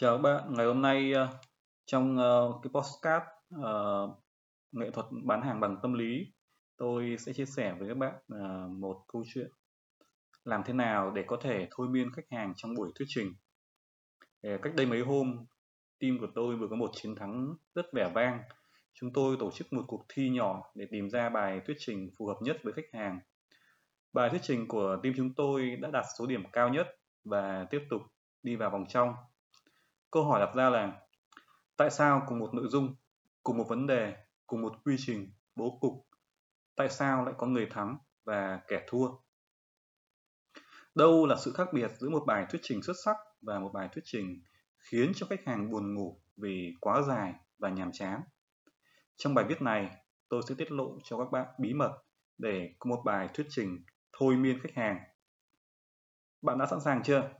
Chào các bạn, ngày hôm nay ờ, trong ờ, cái podcast uh, nghệ thuật bán hàng bằng tâm lý tôi sẽ chia sẻ với các bạn uh, một câu chuyện làm thế nào để có thể thôi miên khách hàng trong buổi thuyết trình. Cách đây mấy hôm, team của tôi vừa có một chiến thắng rất vẻ vang. Chúng tôi tổ chức một cuộc thi nhỏ để tìm ra bài thuyết trình phù hợp nhất với khách hàng. Bài thuyết trình của team chúng tôi đã đạt số điểm cao nhất và tiếp tục đi vào vòng trong. Câu hỏi đặt ra là tại sao cùng một nội dung, cùng một vấn đề, cùng một quy trình, bố cục, tại sao lại có người thắng và kẻ thua? Đâu là sự khác biệt giữa một bài thuyết trình xuất sắc và một bài thuyết trình khiến cho khách hàng buồn ngủ vì quá dài và nhàm chán? Trong bài viết này, tôi sẽ tiết lộ cho các bạn bí mật để có một bài thuyết trình thôi miên khách hàng. Bạn đã sẵn sàng chưa?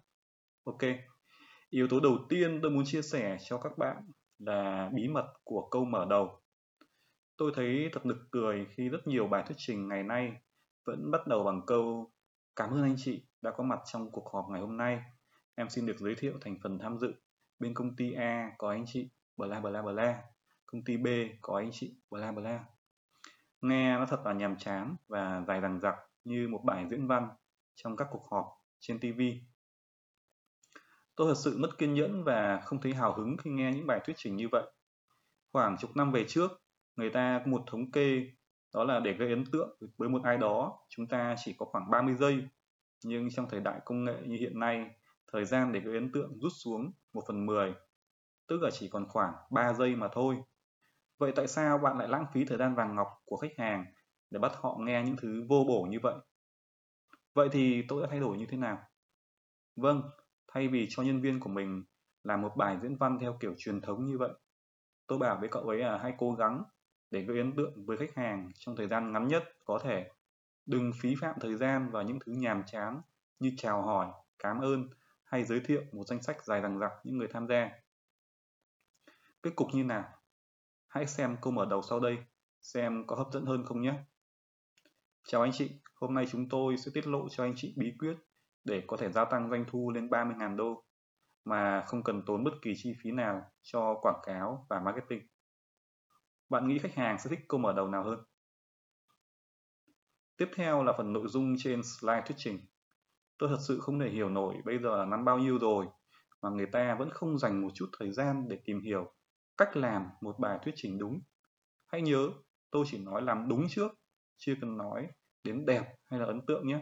Ok, Yếu tố đầu tiên tôi muốn chia sẻ cho các bạn là bí mật của câu mở đầu. Tôi thấy thật nực cười khi rất nhiều bài thuyết trình ngày nay vẫn bắt đầu bằng câu Cảm ơn anh chị đã có mặt trong cuộc họp ngày hôm nay. Em xin được giới thiệu thành phần tham dự. Bên công ty A có anh chị bla bla bla, công ty B có anh chị bla bla. Nghe nó thật là nhàm chán và dài dằng dặc như một bài diễn văn trong các cuộc họp trên TV Tôi thật sự mất kiên nhẫn và không thấy hào hứng khi nghe những bài thuyết trình như vậy. Khoảng chục năm về trước, người ta có một thống kê đó là để gây ấn tượng với một ai đó, chúng ta chỉ có khoảng 30 giây. Nhưng trong thời đại công nghệ như hiện nay, thời gian để gây ấn tượng rút xuống 1 phần 10, tức là chỉ còn khoảng 3 giây mà thôi. Vậy tại sao bạn lại lãng phí thời gian vàng ngọc của khách hàng để bắt họ nghe những thứ vô bổ như vậy? Vậy thì tôi đã thay đổi như thế nào? Vâng, thay vì cho nhân viên của mình làm một bài diễn văn theo kiểu truyền thống như vậy, tôi bảo với cậu ấy là hãy cố gắng để gây ấn tượng với khách hàng trong thời gian ngắn nhất có thể. Đừng phí phạm thời gian vào những thứ nhàm chán như chào hỏi, cảm ơn hay giới thiệu một danh sách dài dằng dặc những người tham gia. Kết cục như nào? Hãy xem câu mở đầu sau đây, xem có hấp dẫn hơn không nhé. Chào anh chị, hôm nay chúng tôi sẽ tiết lộ cho anh chị bí quyết để có thể gia tăng doanh thu lên 30.000 đô mà không cần tốn bất kỳ chi phí nào cho quảng cáo và marketing. Bạn nghĩ khách hàng sẽ thích câu mở đầu nào hơn? Tiếp theo là phần nội dung trên slide thuyết trình. Tôi thật sự không thể hiểu nổi bây giờ là năm bao nhiêu rồi mà người ta vẫn không dành một chút thời gian để tìm hiểu cách làm một bài thuyết trình đúng. Hãy nhớ, tôi chỉ nói làm đúng trước, chưa cần nói đến đẹp hay là ấn tượng nhé.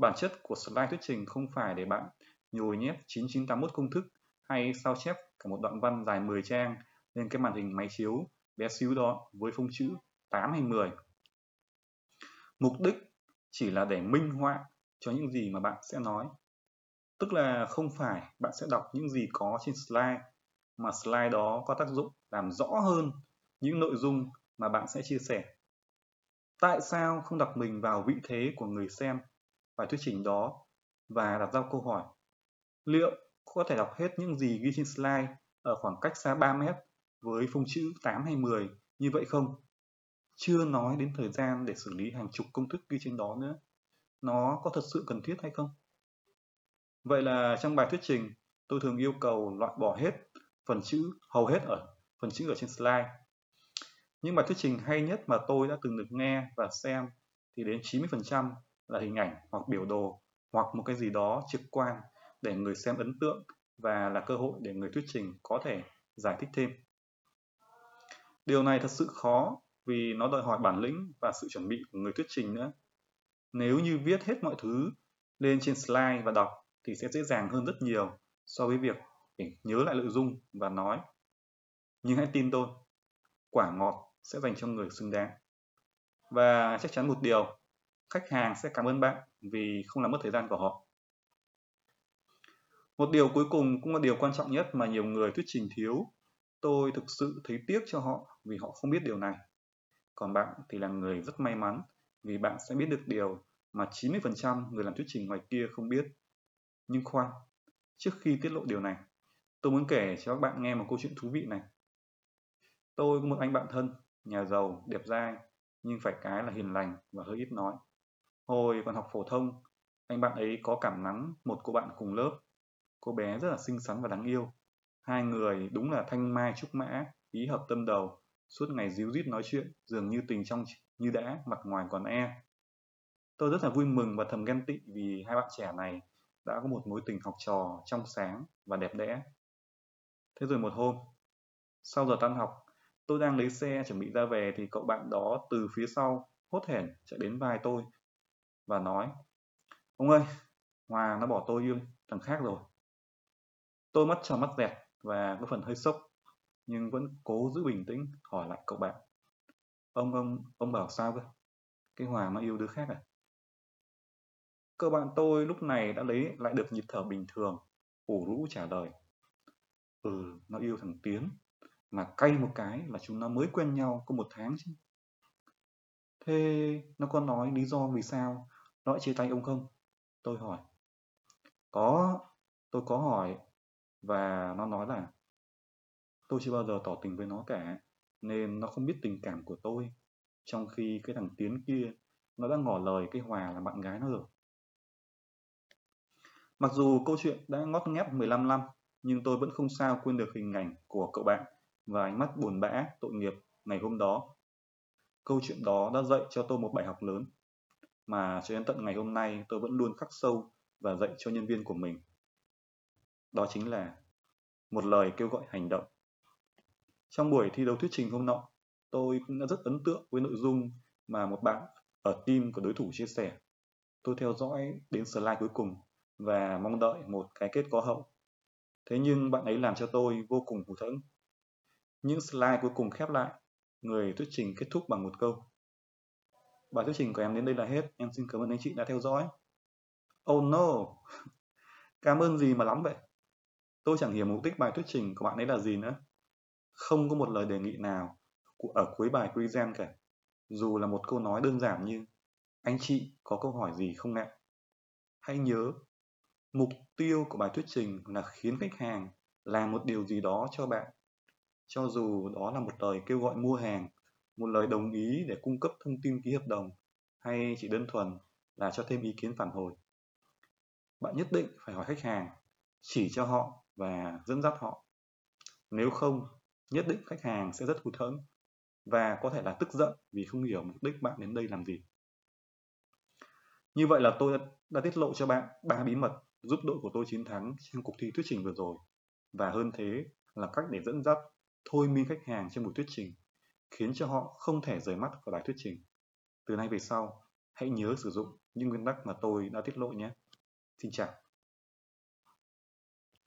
Bản chất của slide thuyết trình không phải để bạn nhồi nhét 9981 công thức hay sao chép cả một đoạn văn dài 10 trang lên cái màn hình máy chiếu bé xíu đó với phông chữ 8 hay 10. Mục đích chỉ là để minh họa cho những gì mà bạn sẽ nói. Tức là không phải bạn sẽ đọc những gì có trên slide, mà slide đó có tác dụng làm rõ hơn những nội dung mà bạn sẽ chia sẻ. Tại sao không đặt mình vào vị thế của người xem bài thuyết trình đó và đặt ra câu hỏi liệu có thể đọc hết những gì ghi trên slide ở khoảng cách xa 3 mét với phông chữ 8 hay 10 như vậy không? Chưa nói đến thời gian để xử lý hàng chục công thức ghi trên đó nữa. Nó có thật sự cần thiết hay không? Vậy là trong bài thuyết trình, tôi thường yêu cầu loại bỏ hết phần chữ hầu hết ở phần chữ ở trên slide. Nhưng bài thuyết trình hay nhất mà tôi đã từng được nghe và xem thì đến 90% là hình ảnh hoặc biểu đồ hoặc một cái gì đó trực quan để người xem ấn tượng và là cơ hội để người thuyết trình có thể giải thích thêm. Điều này thật sự khó vì nó đòi hỏi bản lĩnh và sự chuẩn bị của người thuyết trình nữa. Nếu như viết hết mọi thứ lên trên slide và đọc thì sẽ dễ dàng hơn rất nhiều so với việc để nhớ lại nội dung và nói. Nhưng hãy tin tôi, quả ngọt sẽ dành cho người xứng đáng. Và chắc chắn một điều, khách hàng sẽ cảm ơn bạn vì không làm mất thời gian của họ. Một điều cuối cùng cũng là điều quan trọng nhất mà nhiều người thuyết trình thiếu. Tôi thực sự thấy tiếc cho họ vì họ không biết điều này. Còn bạn thì là người rất may mắn vì bạn sẽ biết được điều mà 90% người làm thuyết trình ngoài kia không biết. Nhưng khoan, trước khi tiết lộ điều này, tôi muốn kể cho các bạn nghe một câu chuyện thú vị này. Tôi có một anh bạn thân, nhà giàu, đẹp trai, nhưng phải cái là hiền lành và hơi ít nói. Hồi còn học phổ thông, anh bạn ấy có cảm nắng một cô bạn cùng lớp. Cô bé rất là xinh xắn và đáng yêu, Hai người đúng là thanh mai trúc mã, ý hợp tâm đầu, suốt ngày díu dít nói chuyện, dường như tình trong như đã, mặt ngoài còn e. Tôi rất là vui mừng và thầm ghen tị vì hai bạn trẻ này đã có một mối tình học trò trong sáng và đẹp đẽ. Thế rồi một hôm, sau giờ tan học, tôi đang lấy xe chuẩn bị ra về thì cậu bạn đó từ phía sau hốt hển chạy đến vai tôi và nói Ông ơi, Hòa nó bỏ tôi yêu thằng khác rồi. Tôi mắt tròn mắt dẹt và có phần hơi sốc nhưng vẫn cố giữ bình tĩnh hỏi lại cậu bạn. Ông ông ông bảo sao cơ? Cái Hòa nó yêu đứa khác à? Cậu bạn tôi lúc này đã lấy lại được nhịp thở bình thường, ủ rũ trả lời. Ừ, nó yêu thằng Tiến, mà cay một cái là chúng nó mới quen nhau có một tháng chứ. Thế nó có nói lý do vì sao nó chia tay ông không? Tôi hỏi. Có, tôi có hỏi và nó nói là tôi chưa bao giờ tỏ tình với nó cả nên nó không biết tình cảm của tôi trong khi cái thằng Tiến kia nó đã ngỏ lời cái Hòa là bạn gái nó rồi. Mặc dù câu chuyện đã ngót nghét 15 năm nhưng tôi vẫn không sao quên được hình ảnh của cậu bạn và ánh mắt buồn bã, tội nghiệp ngày hôm đó. Câu chuyện đó đã dạy cho tôi một bài học lớn mà cho đến tận ngày hôm nay tôi vẫn luôn khắc sâu và dạy cho nhân viên của mình. Đó chính là một lời kêu gọi hành động. Trong buổi thi đấu thuyết trình hôm nọ, tôi cũng đã rất ấn tượng với nội dung mà một bạn ở team của đối thủ chia sẻ. Tôi theo dõi đến slide cuối cùng và mong đợi một cái kết có hậu. Thế nhưng bạn ấy làm cho tôi vô cùng hụt hẫng. Những slide cuối cùng khép lại, người thuyết trình kết thúc bằng một câu. Bài thuyết trình của em đến đây là hết, em xin cảm ơn anh chị đã theo dõi. Oh no, cảm ơn gì mà lắm vậy? Tôi chẳng hiểu mục đích bài thuyết trình của bạn ấy là gì nữa. Không có một lời đề nghị nào ở cuối bài present cả. Dù là một câu nói đơn giản như Anh chị có câu hỏi gì không ạ? Hãy nhớ, mục tiêu của bài thuyết trình là khiến khách hàng làm một điều gì đó cho bạn. Cho dù đó là một lời kêu gọi mua hàng, một lời đồng ý để cung cấp thông tin ký hợp đồng hay chỉ đơn thuần là cho thêm ý kiến phản hồi. Bạn nhất định phải hỏi khách hàng, chỉ cho họ và dẫn dắt họ. Nếu không, nhất định khách hàng sẽ rất hụt hẫng và có thể là tức giận vì không hiểu mục đích bạn đến đây làm gì. Như vậy là tôi đã tiết lộ cho bạn ba bí mật giúp đội của tôi chiến thắng trong cuộc thi thuyết trình vừa rồi. Và hơn thế là cách để dẫn dắt, thôi miên khách hàng trong buổi thuyết trình, khiến cho họ không thể rời mắt khỏi bài thuyết trình. Từ nay về sau, hãy nhớ sử dụng những nguyên tắc mà tôi đã tiết lộ nhé. Xin chào.